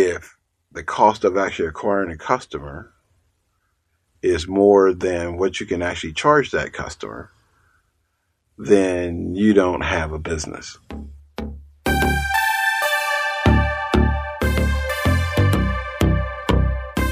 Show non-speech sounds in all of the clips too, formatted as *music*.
if the cost of actually acquiring a customer is more than what you can actually charge that customer, then you don't have a business.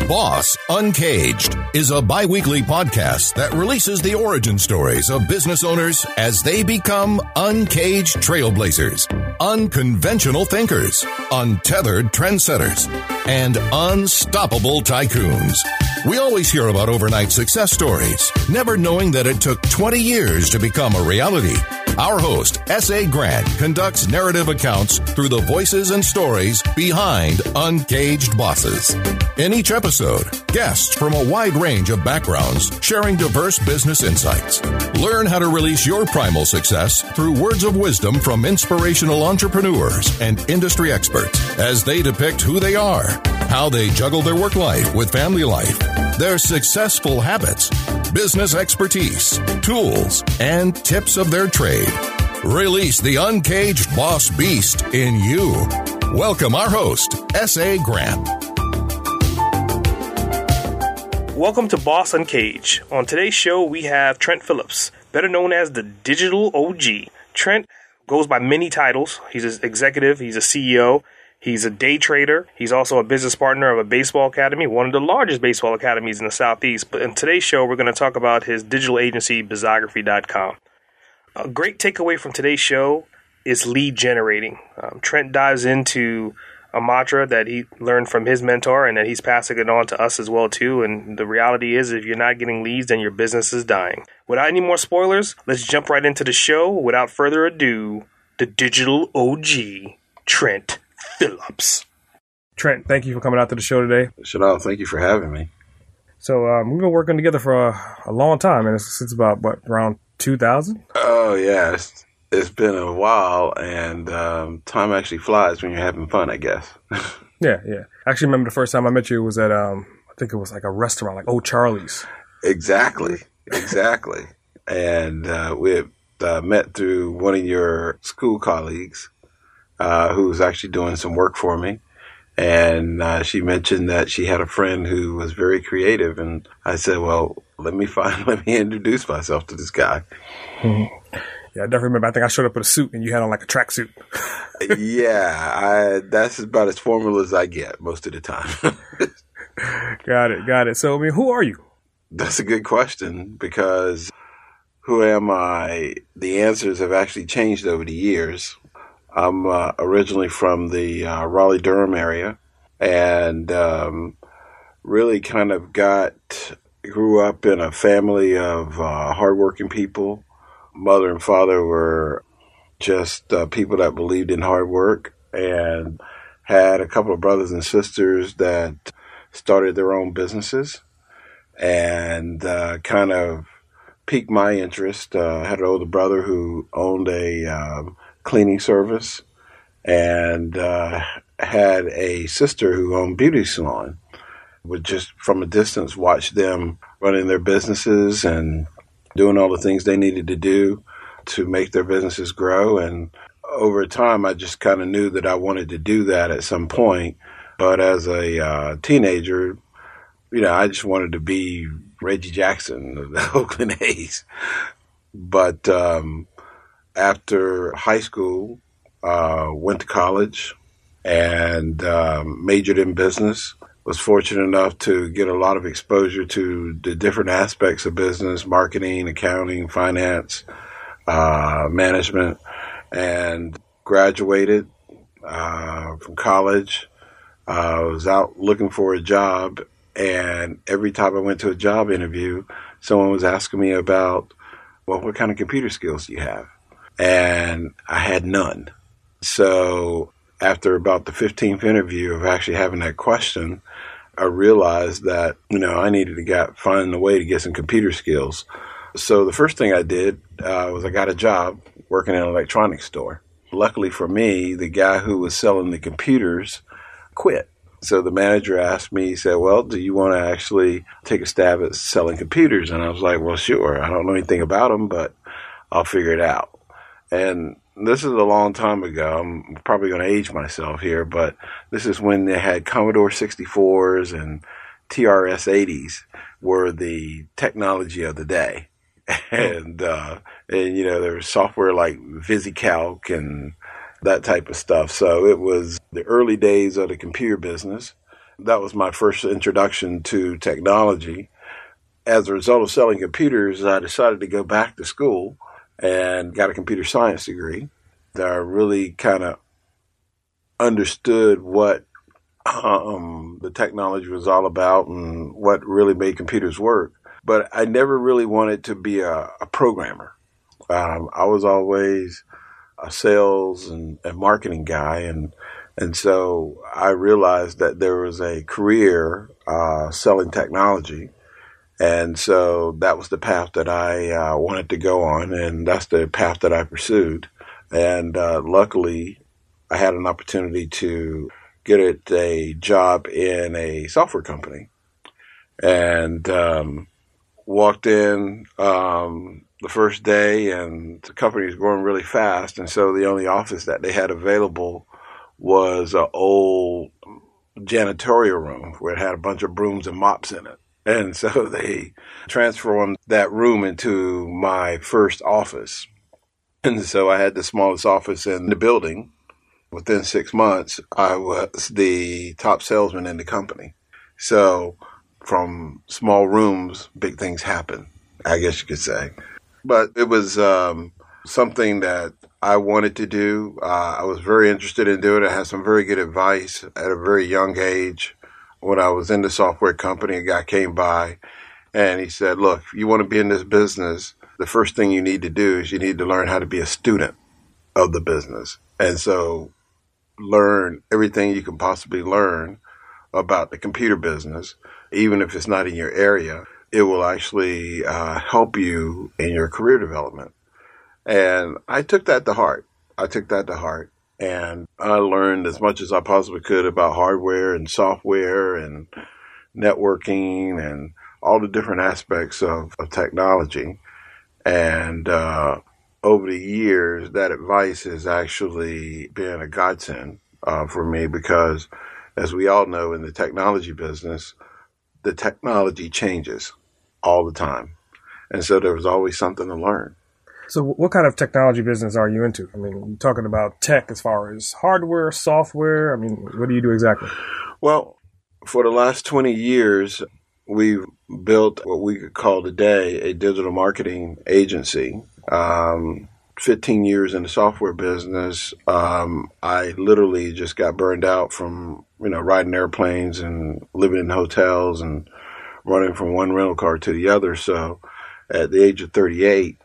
Boss Uncaged is a bi weekly podcast that releases the origin stories of business owners as they become uncaged trailblazers, unconventional thinkers, untethered trendsetters, and unstoppable tycoons. We always hear about overnight success stories, never knowing that it took 20 years to become a reality. Our host, S.A. Grant, conducts narrative accounts through the voices and stories behind uncaged bosses. In each episode, guests from a wide range of backgrounds sharing diverse business insights. Learn how to release your primal success through words of wisdom from inspirational entrepreneurs and industry experts as they depict who they are, how they juggle their work life with family life, their successful habits, business expertise, tools, and tips of their trade. Release the uncaged boss beast in you. Welcome our host, S.A. Grant. Welcome to Boss Uncaged. On today's show, we have Trent Phillips, better known as the Digital OG. Trent goes by many titles. He's an executive, he's a CEO, he's a day trader, he's also a business partner of a baseball academy, one of the largest baseball academies in the Southeast. But in today's show, we're going to talk about his digital agency, Bizography.com. A great takeaway from today's show is lead generating. Um, Trent dives into a mantra that he learned from his mentor and that he's passing it on to us as well too. And the reality is if you're not getting leads then your business is dying. Without any more spoilers let's jump right into the show. Without further ado the digital og trent phillips. Trent thank you for coming out to the show today. Chanel, thank you for having me. so um, we've been working together for a, a long time and it's since about what around 2000 Oh, yeah. It's, it's been a while, and um, time actually flies when you're having fun, I guess. *laughs* yeah yeah i actually remember the first time i met you was at um, i think it was like a restaurant like old charlie's exactly. Exactly. and uh, we had uh, met through one of your school colleagues uh, who was actually doing some work for me. And uh, she mentioned that she had a friend who was very creative. And I said, well, let me find, *laughs* let me introduce myself to this guy. Yeah, I definitely remember. I think I showed up with a suit and you had on like a tracksuit. *laughs* yeah, I, that's about as formal as I get most of the time. *laughs* got it, got it. So, I mean, who are you? That's a good question because who am I? The answers have actually changed over the years. I'm uh, originally from the uh, Raleigh Durham area and um, really kind of got, grew up in a family of uh, hardworking people. Mother and father were just uh, people that believed in hard work and had a couple of brothers and sisters that started their own businesses and uh, kind of piqued my interest. Uh, I had an older brother who owned a um, cleaning service and uh, had a sister who owned beauty salon. Would just from a distance watch them running their businesses and doing all the things they needed to do to make their businesses grow. And over time, I just kind of knew that I wanted to do that at some point. But as a uh, teenager, you know, I just wanted to be Reggie Jackson of the *laughs* Oakland A's. But um, after high school, uh, went to college and um, majored in business. Was fortunate enough to get a lot of exposure to the different aspects of business, marketing, accounting, finance, uh, management, and graduated uh, from college. I was out looking for a job, and every time I went to a job interview, someone was asking me about, well, what kind of computer skills do you have? And I had none. So after about the 15th interview of actually having that question, I realized that, you know, I needed to get, find a way to get some computer skills. So the first thing I did uh, was I got a job working in an electronics store. Luckily for me, the guy who was selling the computers quit. So the manager asked me, he said, Well, do you want to actually take a stab at selling computers? And I was like, Well, sure. I don't know anything about them, but I'll figure it out. And this is a long time ago. I'm probably going to age myself here, but this is when they had Commodore 64s and TRS 80s were the technology of the day. *laughs* And, uh, and, you know, there was software like VisiCalc and that type of stuff. So it was the early days of the computer business. That was my first introduction to technology. As a result of selling computers, I decided to go back to school and got a computer science degree. That I really kind of understood what um, the technology was all about and what really made computers work. But I never really wanted to be a, a programmer. Um, I was always a sales and, and marketing guy, and and so I realized that there was a career uh, selling technology, and so that was the path that I uh, wanted to go on, and that's the path that I pursued. And uh, luckily, I had an opportunity to get a job in a software company, and um, walked in. Um, the first day and the company was growing really fast. And so the only office that they had available was an old janitorial room where it had a bunch of brooms and mops in it. And so *laughs* they transformed that room into my first office. And so I had the smallest office in the building. Within six months, I was the top salesman in the company. So from small rooms, big things happen, I guess you could say. But it was um, something that I wanted to do. Uh, I was very interested in doing it. I had some very good advice at a very young age. When I was in the software company, a guy came by and he said, Look, if you want to be in this business, the first thing you need to do is you need to learn how to be a student of the business. And so learn everything you can possibly learn about the computer business, even if it's not in your area it will actually uh, help you in your career development. And I took that to heart. I took that to heart. And I learned as much as I possibly could about hardware and software and networking and all the different aspects of, of technology. And uh, over the years, that advice has actually been a godsend uh, for me because, as we all know in the technology business, the technology changes all the time. And so there was always something to learn. So, what kind of technology business are you into? I mean, you're talking about tech as far as hardware, software. I mean, what do you do exactly? Well, for the last 20 years, we've built what we could call today a digital marketing agency. Um, 15 years in the software business, um, I literally just got burned out from, you know, riding airplanes and living in hotels and running from one rental car to the other. So at the age of 38,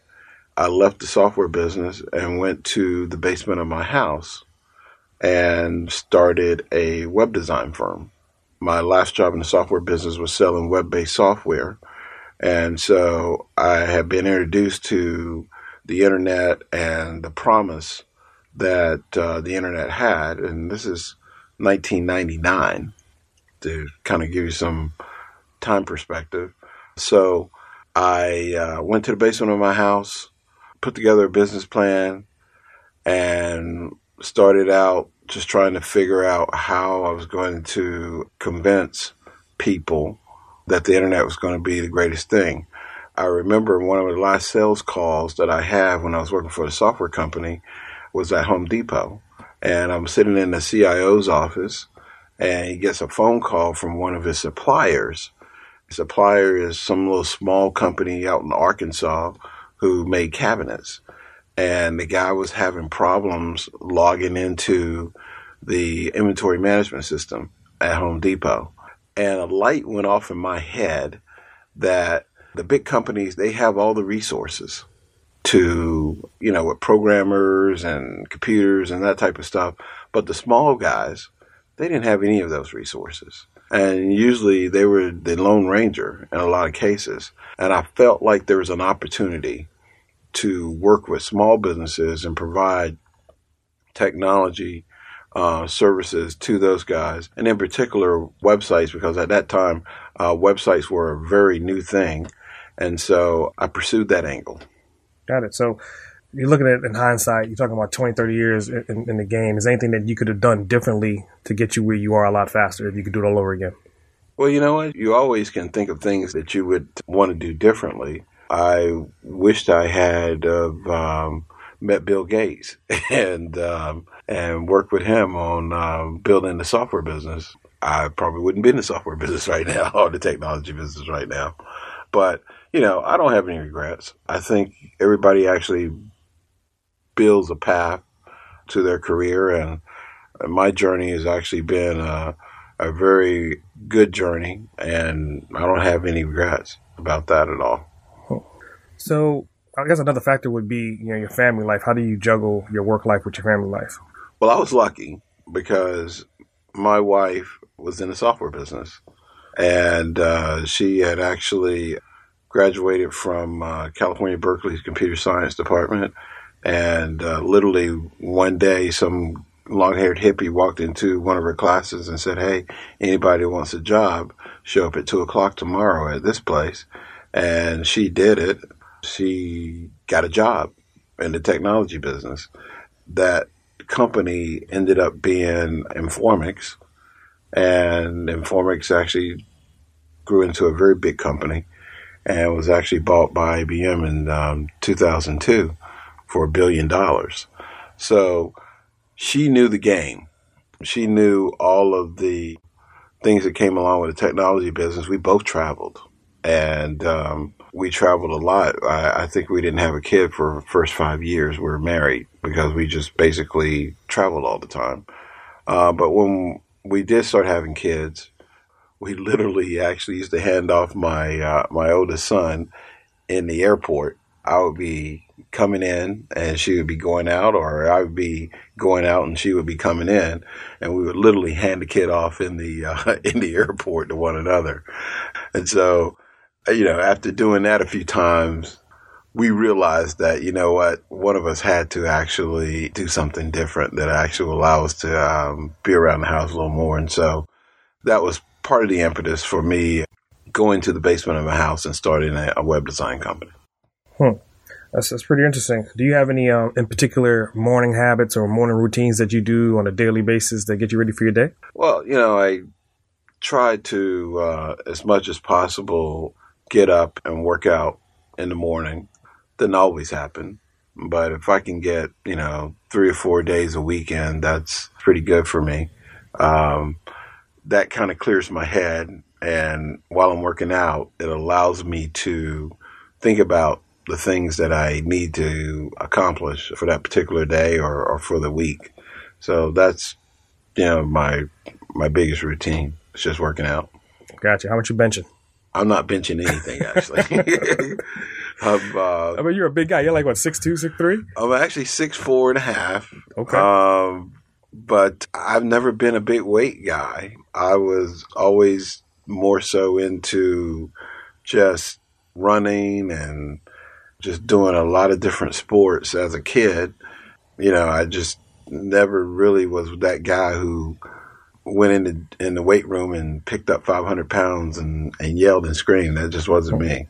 I left the software business and went to the basement of my house and started a web design firm. My last job in the software business was selling web based software. And so I had been introduced to the internet and the promise that uh, the internet had. And this is 1999 to kind of give you some time perspective. So I uh, went to the basement of my house, put together a business plan, and started out just trying to figure out how I was going to convince people that the internet was going to be the greatest thing. I remember one of the last sales calls that I had when I was working for the software company was at Home Depot. And I'm sitting in the CIO's office and he gets a phone call from one of his suppliers. His supplier is some little small company out in Arkansas who made cabinets. And the guy was having problems logging into the inventory management system at Home Depot. And a light went off in my head that the big companies, they have all the resources to, you know, with programmers and computers and that type of stuff. But the small guys, they didn't have any of those resources. And usually they were the Lone Ranger in a lot of cases. And I felt like there was an opportunity to work with small businesses and provide technology uh, services to those guys, and in particular websites, because at that time uh, websites were a very new thing, and so I pursued that angle. Got it. So you're looking at it in hindsight, you're talking about 20, 30 years in, in, the game. Is anything that you could have done differently to get you where you are a lot faster if you could do it all over again? Well, you know what? You always can think of things that you would want to do differently. I wished I had um, met Bill Gates *laughs* and um, and worked with him on um, building the software business. I probably wouldn't be in the software business *laughs* right now or the technology business right now. But you know, I don't have any regrets. I think everybody actually builds a path to their career, and my journey has actually been a, a very good journey, and I don't have any regrets about that at all. So, I guess another factor would be you know your family life. How do you juggle your work life with your family life? Well, I was lucky because my wife was in the software business, and uh, she had actually graduated from uh, California Berkeley's computer science department. And uh, literally one day, some long haired hippie walked into one of her classes and said, Hey, anybody wants a job, show up at two o'clock tomorrow at this place. And she did it. She got a job in the technology business. That company ended up being Informix, and Informix actually grew into a very big company and was actually bought by IBM in um, 2002 for a billion dollars. So she knew the game. She knew all of the things that came along with the technology business. We both traveled and um, we traveled a lot. I, I, think we didn't have a kid for the first five years. We were married because we just basically traveled all the time. Uh, but when we did start having kids, we *laughs* literally actually used to hand off my uh, my oldest son in the airport. I would be coming in and she would be going out, or I would be going out and she would be coming in, and we would literally hand the kid off in the uh, *laughs* in the airport to one another. And so, you know, after doing that a few times, we realized that you know what, one of us had to actually do something different that actually allow us to um, be around the house a little more, and so that was part of the impetus for me going to the basement of my house and starting a, a web design company. Hmm. That's, that's pretty interesting. Do you have any, um, in particular, morning habits or morning routines that you do on a daily basis that get you ready for your day? Well, you know, I try to, uh, as much as possible, get up and work out in the morning. Doesn't always happen, but if I can get, you know, three or four days a weekend, that's pretty good for me. Um, that kind of clears my head. And while I'm working out, it allows me to think about the things that I need to accomplish for that particular day or, or for the week. So that's, you know, my, my biggest routine. It's just working out. Gotcha. How much you benching? I'm not benching anything actually. *laughs* I'm, uh, I mean, you're a big guy. You're like what, six two, six three? I'm actually six four and a half. Okay. Um, but I've never been a big weight guy. I was always more so into just running and just doing a lot of different sports as a kid. You know, I just never really was that guy who went in the, in the weight room and picked up 500 pounds and, and yelled and screamed. That just wasn't me.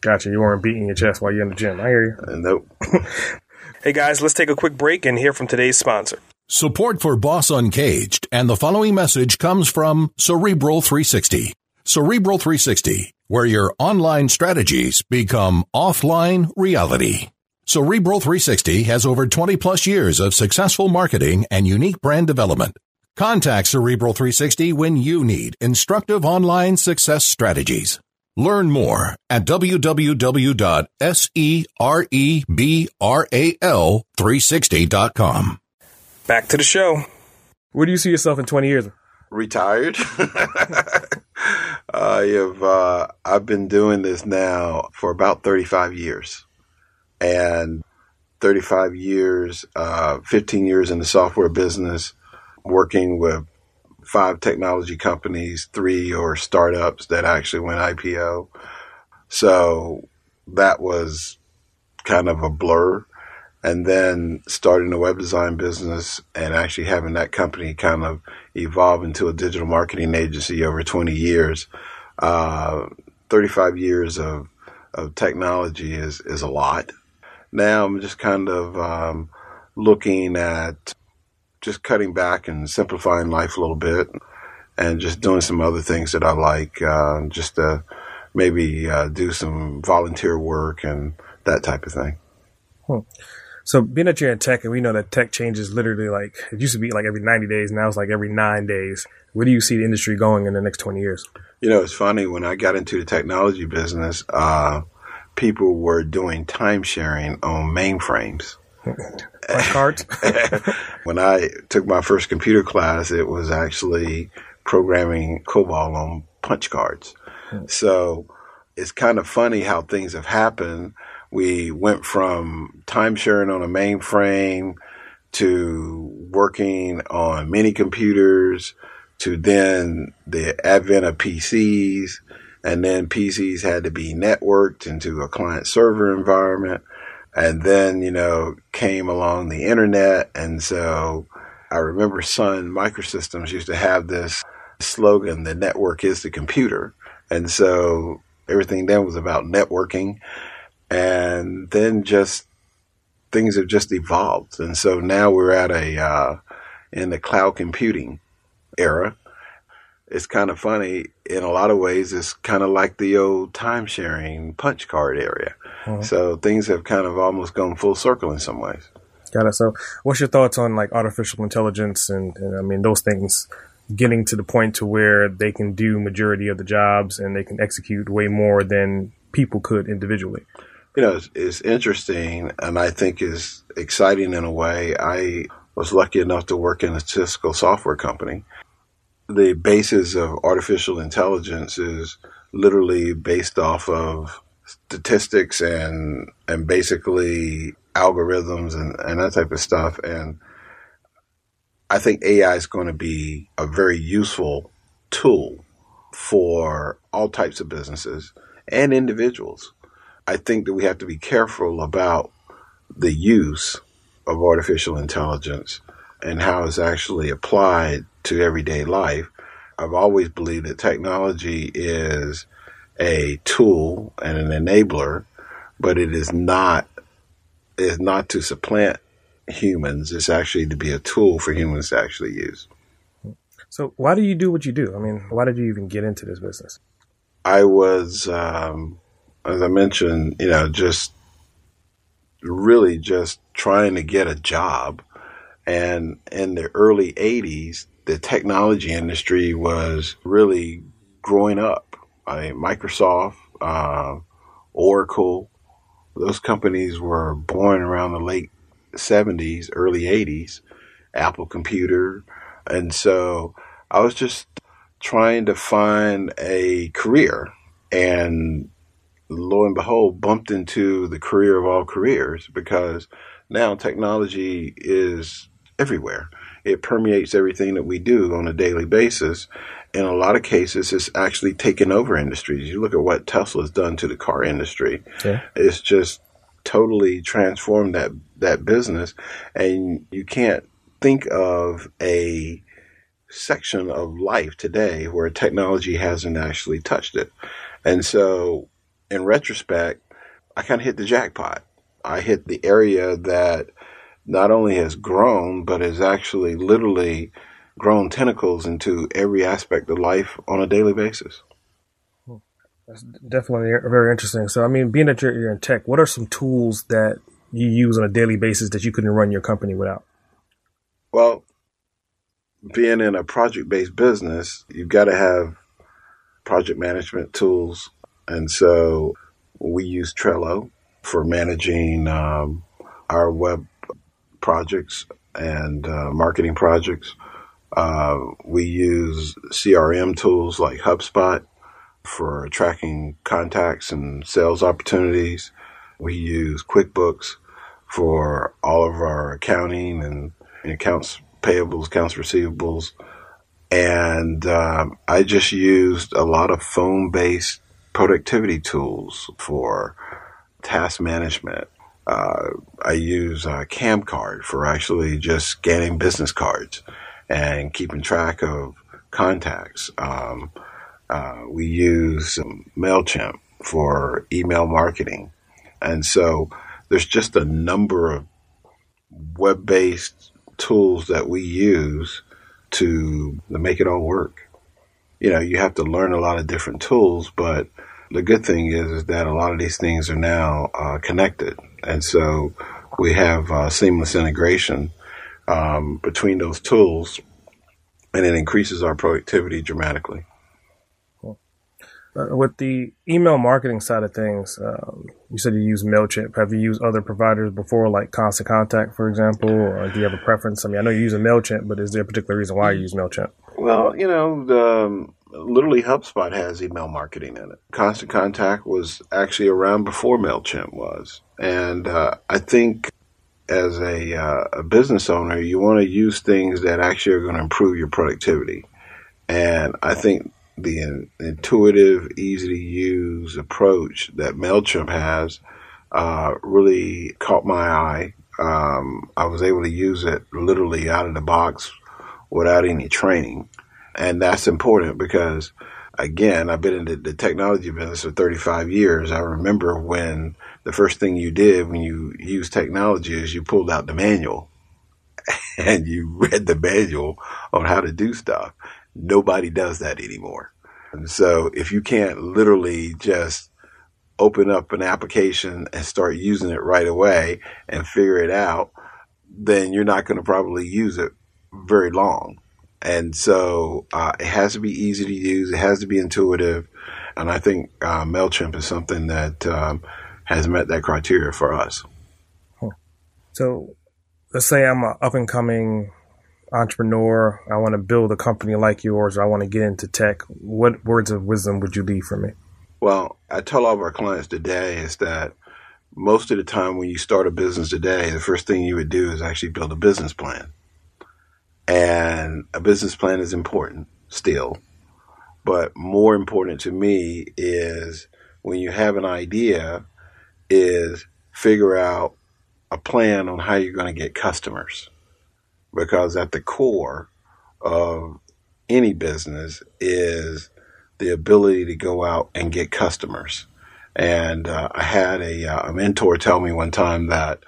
Gotcha. You weren't beating your chest while you're in the gym. I hear you. Uh, nope. *laughs* hey guys, let's take a quick break and hear from today's sponsor. Support for Boss Uncaged and the following message comes from Cerebral 360. Cerebral 360, where your online strategies become offline reality. Cerebral 360 has over 20 plus years of successful marketing and unique brand development. Contact Cerebral 360 when you need instructive online success strategies. Learn more at www.cerebral360.com. Back to the show. Where do you see yourself in 20 years? Retired. *laughs* I have, uh, I've been doing this now for about 35 years. And 35 years, uh, 15 years in the software business, working with five technology companies, three or startups that actually went IPO. So that was kind of a blur and then starting a web design business and actually having that company kind of evolve into a digital marketing agency over 20 years. Uh, 35 years of, of technology is, is a lot. now I'm just kind of um, looking at just cutting back and simplifying life a little bit and just doing some other things that I like, uh, just to maybe uh, do some volunteer work and that type of thing. Hmm. So being that you're in tech and we know that tech changes literally like it used to be like every 90 days. Now it's like every nine days. Where do you see the industry going in the next 20 years? You know, it's funny when I got into the technology business, uh, people were doing time sharing on mainframes. *laughs* cards. *laughs* when I took my first computer class, it was actually programming COBOL on punch cards. Hmm. So it's kind of funny how things have happened. We went from time sharing on a mainframe to working on mini computers to then the advent of PCs and then PCs had to be networked into a client server environment. And then, you know, came along the internet. And so I remember Sun Microsystems used to have this slogan, the network is the computer. And so everything then was about networking. And then just things have just evolved. And so now we're at a, uh, in the cloud computing era it's kind of funny in a lot of ways. It's kind of like the old time sharing punch card area. Mm-hmm. So things have kind of almost gone full circle in some ways. Got it. So, what's your thoughts on like artificial intelligence and, and I mean those things getting to the point to where they can do majority of the jobs and they can execute way more than people could individually? You know, it's, it's interesting and I think is exciting in a way. I was lucky enough to work in a Cisco software company the basis of artificial intelligence is literally based off of statistics and and basically algorithms and, and that type of stuff. And I think AI is going to be a very useful tool for all types of businesses and individuals. I think that we have to be careful about the use of artificial intelligence and how it's actually applied to everyday life. I've always believed that technology is a tool and an enabler, but it is not is not to supplant humans. It's actually to be a tool for humans to actually use. So, why do you do what you do? I mean, why did you even get into this business? I was, um, as I mentioned, you know, just really just trying to get a job and in the early 80s, the technology industry was really growing up. I mean, Microsoft, uh, Oracle, those companies were born around the late 70s, early 80s, Apple Computer. And so I was just trying to find a career and lo and behold, bumped into the career of all careers because now technology is everywhere. It permeates everything that we do on a daily basis. In a lot of cases, it's actually taken over industries. You look at what Tesla's done to the car industry. Yeah. It's just totally transformed that, that business. And you can't think of a section of life today where technology hasn't actually touched it. And so in retrospect, I kind of hit the jackpot. I hit the area that not only has grown, but has actually literally grown tentacles into every aspect of life on a daily basis. That's definitely very interesting. So, I mean, being that you're, you're in tech, what are some tools that you use on a daily basis that you couldn't run your company without? Well, being in a project based business, you've got to have project management tools. And so we use Trello for managing um, our web projects and uh, marketing projects. Uh, we use CRM tools like HubSpot for tracking contacts and sales opportunities. We use QuickBooks for all of our accounting and accounts payables, accounts receivables. And um, I just used a lot of phone based productivity tools for task management uh, I use uh, Camcard for actually just scanning business cards and keeping track of contacts. Um, uh, we use MailChimp for email marketing. And so there's just a number of web based tools that we use to, to make it all work. You know, you have to learn a lot of different tools, but the good thing is, is that a lot of these things are now uh, connected. And so we have uh, seamless integration um, between those tools, and it increases our productivity dramatically. Uh, with the email marketing side of things, um, you said you use MailChimp. Have you used other providers before, like Constant Contact, for example? Or do you have a preference? I mean, I know you use a MailChimp, but is there a particular reason why you use MailChimp? Well, you know, the, um, literally HubSpot has email marketing in it. Constant Contact was actually around before MailChimp was. And uh, I think as a, uh, a business owner, you want to use things that actually are going to improve your productivity. And I think the intuitive, easy to use approach that MailChimp has uh, really caught my eye. Um, I was able to use it literally out of the box without any training. And that's important because, again, I've been in the, the technology business for 35 years. I remember when the first thing you did when you used technology is you pulled out the manual *laughs* and you read the manual on how to do stuff. Nobody does that anymore. And so if you can't literally just open up an application and start using it right away and figure it out, then you're not going to probably use it very long. And so uh, it has to be easy to use. It has to be intuitive. And I think uh, MailChimp is something that um, has met that criteria for us. So let's say I'm an up and coming entrepreneur, I want to build a company like yours, or I want to get into tech, what words of wisdom would you leave for me? Well, I tell all of our clients today is that most of the time when you start a business today, the first thing you would do is actually build a business plan. And a business plan is important still. But more important to me is when you have an idea, is figure out a plan on how you're going to get customers because at the core of any business is the ability to go out and get customers. And uh, I had a, uh, a mentor tell me one time that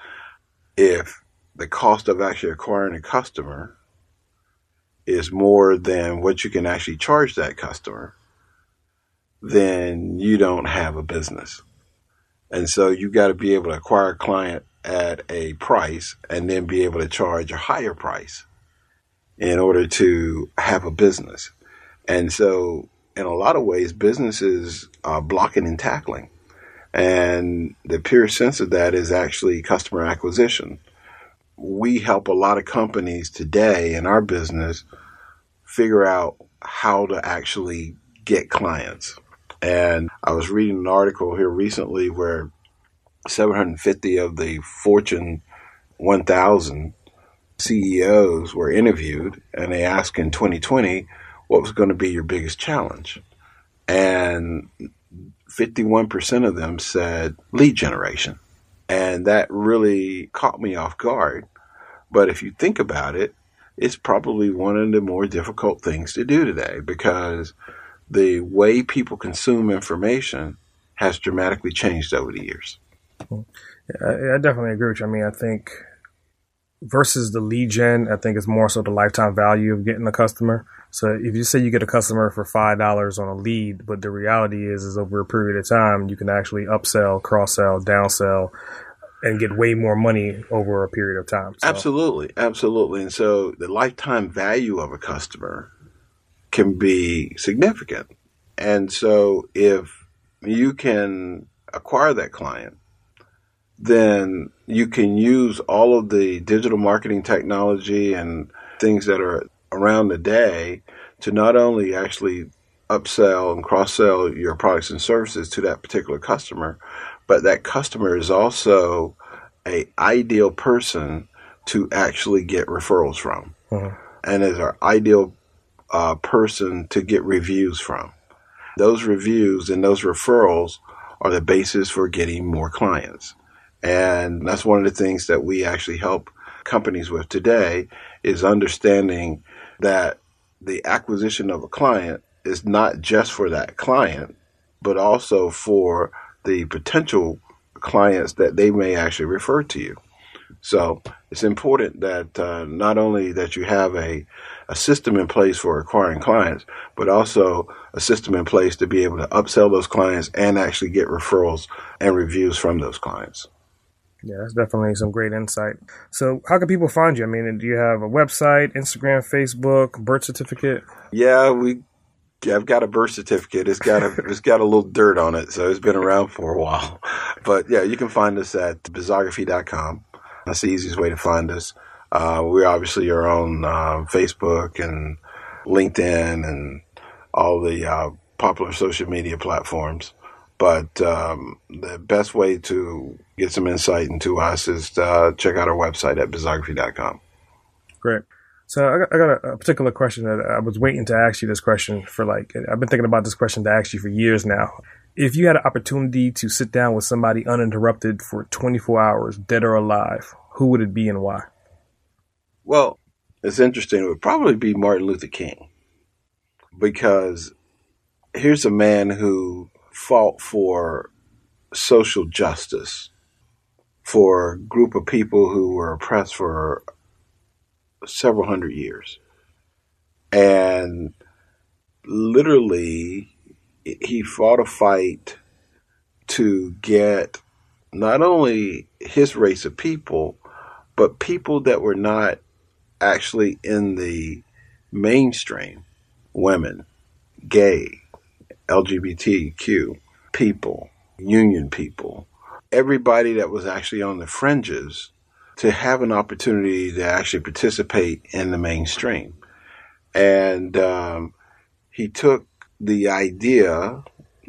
if the cost of actually acquiring a customer is more than what you can actually charge that customer, then you don't have a business. And so you've got to be able to acquire a client at a price and then be able to charge a higher price in order to have a business. And so, in a lot of ways, businesses are blocking and tackling. And the pure sense of that is actually customer acquisition. We help a lot of companies today in our business figure out how to actually get clients. And I was reading an article here recently where 750 of the Fortune 1000 CEOs were interviewed, and they asked in 2020 what was going to be your biggest challenge. And 51% of them said lead generation. And that really caught me off guard. But if you think about it, it's probably one of the more difficult things to do today because the way people consume information has dramatically changed over the years. I, I definitely agree with you. I mean, I think versus the lead gen, I think it's more so the lifetime value of getting the customer. So if you say you get a customer for five dollars on a lead, but the reality is, is over a period of time, you can actually upsell, cross sell, downsell, and get way more money over a period of time. So. Absolutely, absolutely. And so the lifetime value of a customer can be significant. And so if you can acquire that client then you can use all of the digital marketing technology and things that are around the day to not only actually upsell and cross sell your products and services to that particular customer, but that customer is also a ideal person to actually get referrals from, mm-hmm. and is our ideal uh, person to get reviews from. Those reviews and those referrals are the basis for getting more clients. And that's one of the things that we actually help companies with today is understanding that the acquisition of a client is not just for that client, but also for the potential clients that they may actually refer to you. So it's important that uh, not only that you have a, a system in place for acquiring clients, but also a system in place to be able to upsell those clients and actually get referrals and reviews from those clients. Yeah, that's definitely some great insight. So, how can people find you? I mean, do you have a website, Instagram, Facebook, birth certificate? Yeah, we. I've got a birth certificate. It's got a *laughs* it's got a little dirt on it, so it's been around for a while. *laughs* But yeah, you can find us at bizography.com. That's the easiest way to find us. Uh, we obviously are on uh, Facebook and LinkedIn and all the uh, popular social media platforms. But um, the best way to get some insight into us is to uh, check out our website at bizography.com. Great. So I got, I got a, a, particular question that I was waiting to ask you this question for like, I've been thinking about this question to ask you for years now. If you had an opportunity to sit down with somebody uninterrupted for 24 hours, dead or alive, who would it be and why? Well, it's interesting. It would probably be Martin Luther King because here's a man who fought for social justice for a group of people who were oppressed for several hundred years. And literally, he fought a fight to get not only his race of people, but people that were not actually in the mainstream women, gay, LGBTQ people, union people, everybody that was actually on the fringes to have an opportunity to actually participate in the mainstream. And um, he took the idea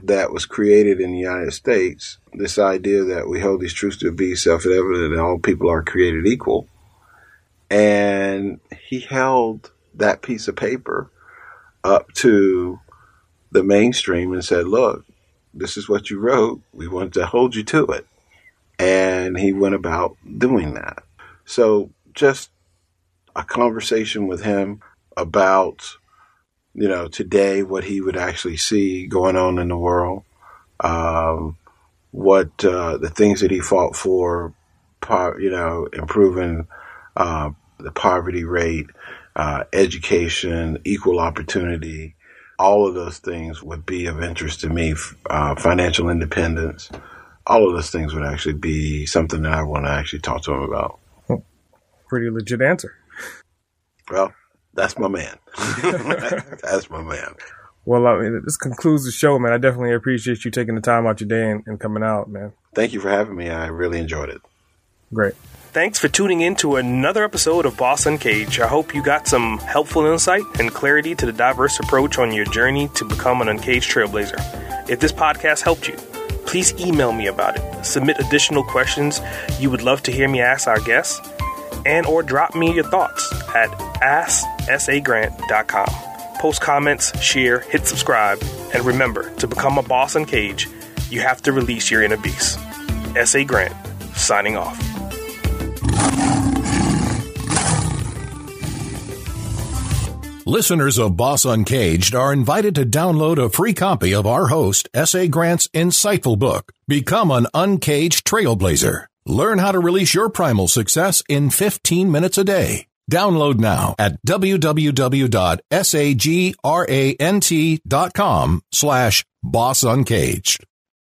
that was created in the United States, this idea that we hold these truths to be self evident and all people are created equal. And he held that piece of paper up to the mainstream and said, look, this is what you wrote. We want to hold you to it. And he went about doing that. So just a conversation with him about, you know, today, what he would actually see going on in the world, um, what uh, the things that he fought for, you know, improving uh, the poverty rate, uh, education, equal opportunity, all of those things would be of interest to me. Uh, financial independence, all of those things would actually be something that I want to actually talk to him about. Pretty legit answer. Well, that's my man. *laughs* that's my man. Well, I mean, this concludes the show, man. I definitely appreciate you taking the time out your day and, and coming out, man. Thank you for having me. I really enjoyed it. Great. Thanks for tuning in to another episode of Boss Uncaged. I hope you got some helpful insight and clarity to the diverse approach on your journey to become an uncaged trailblazer. If this podcast helped you, please email me about it. Submit additional questions you would love to hear me ask our guests, and or drop me your thoughts at asksagrant.com. Post comments, share, hit subscribe, and remember to become a boss uncaged, you have to release your inner beast. S.A. Grant, signing off. Listeners of Boss Uncaged are invited to download a free copy of our host, S.A. Grant's insightful book, Become an Uncaged Trailblazer. Learn how to release your primal success in 15 minutes a day. Download now at www.sagrant.com slash bossuncaged.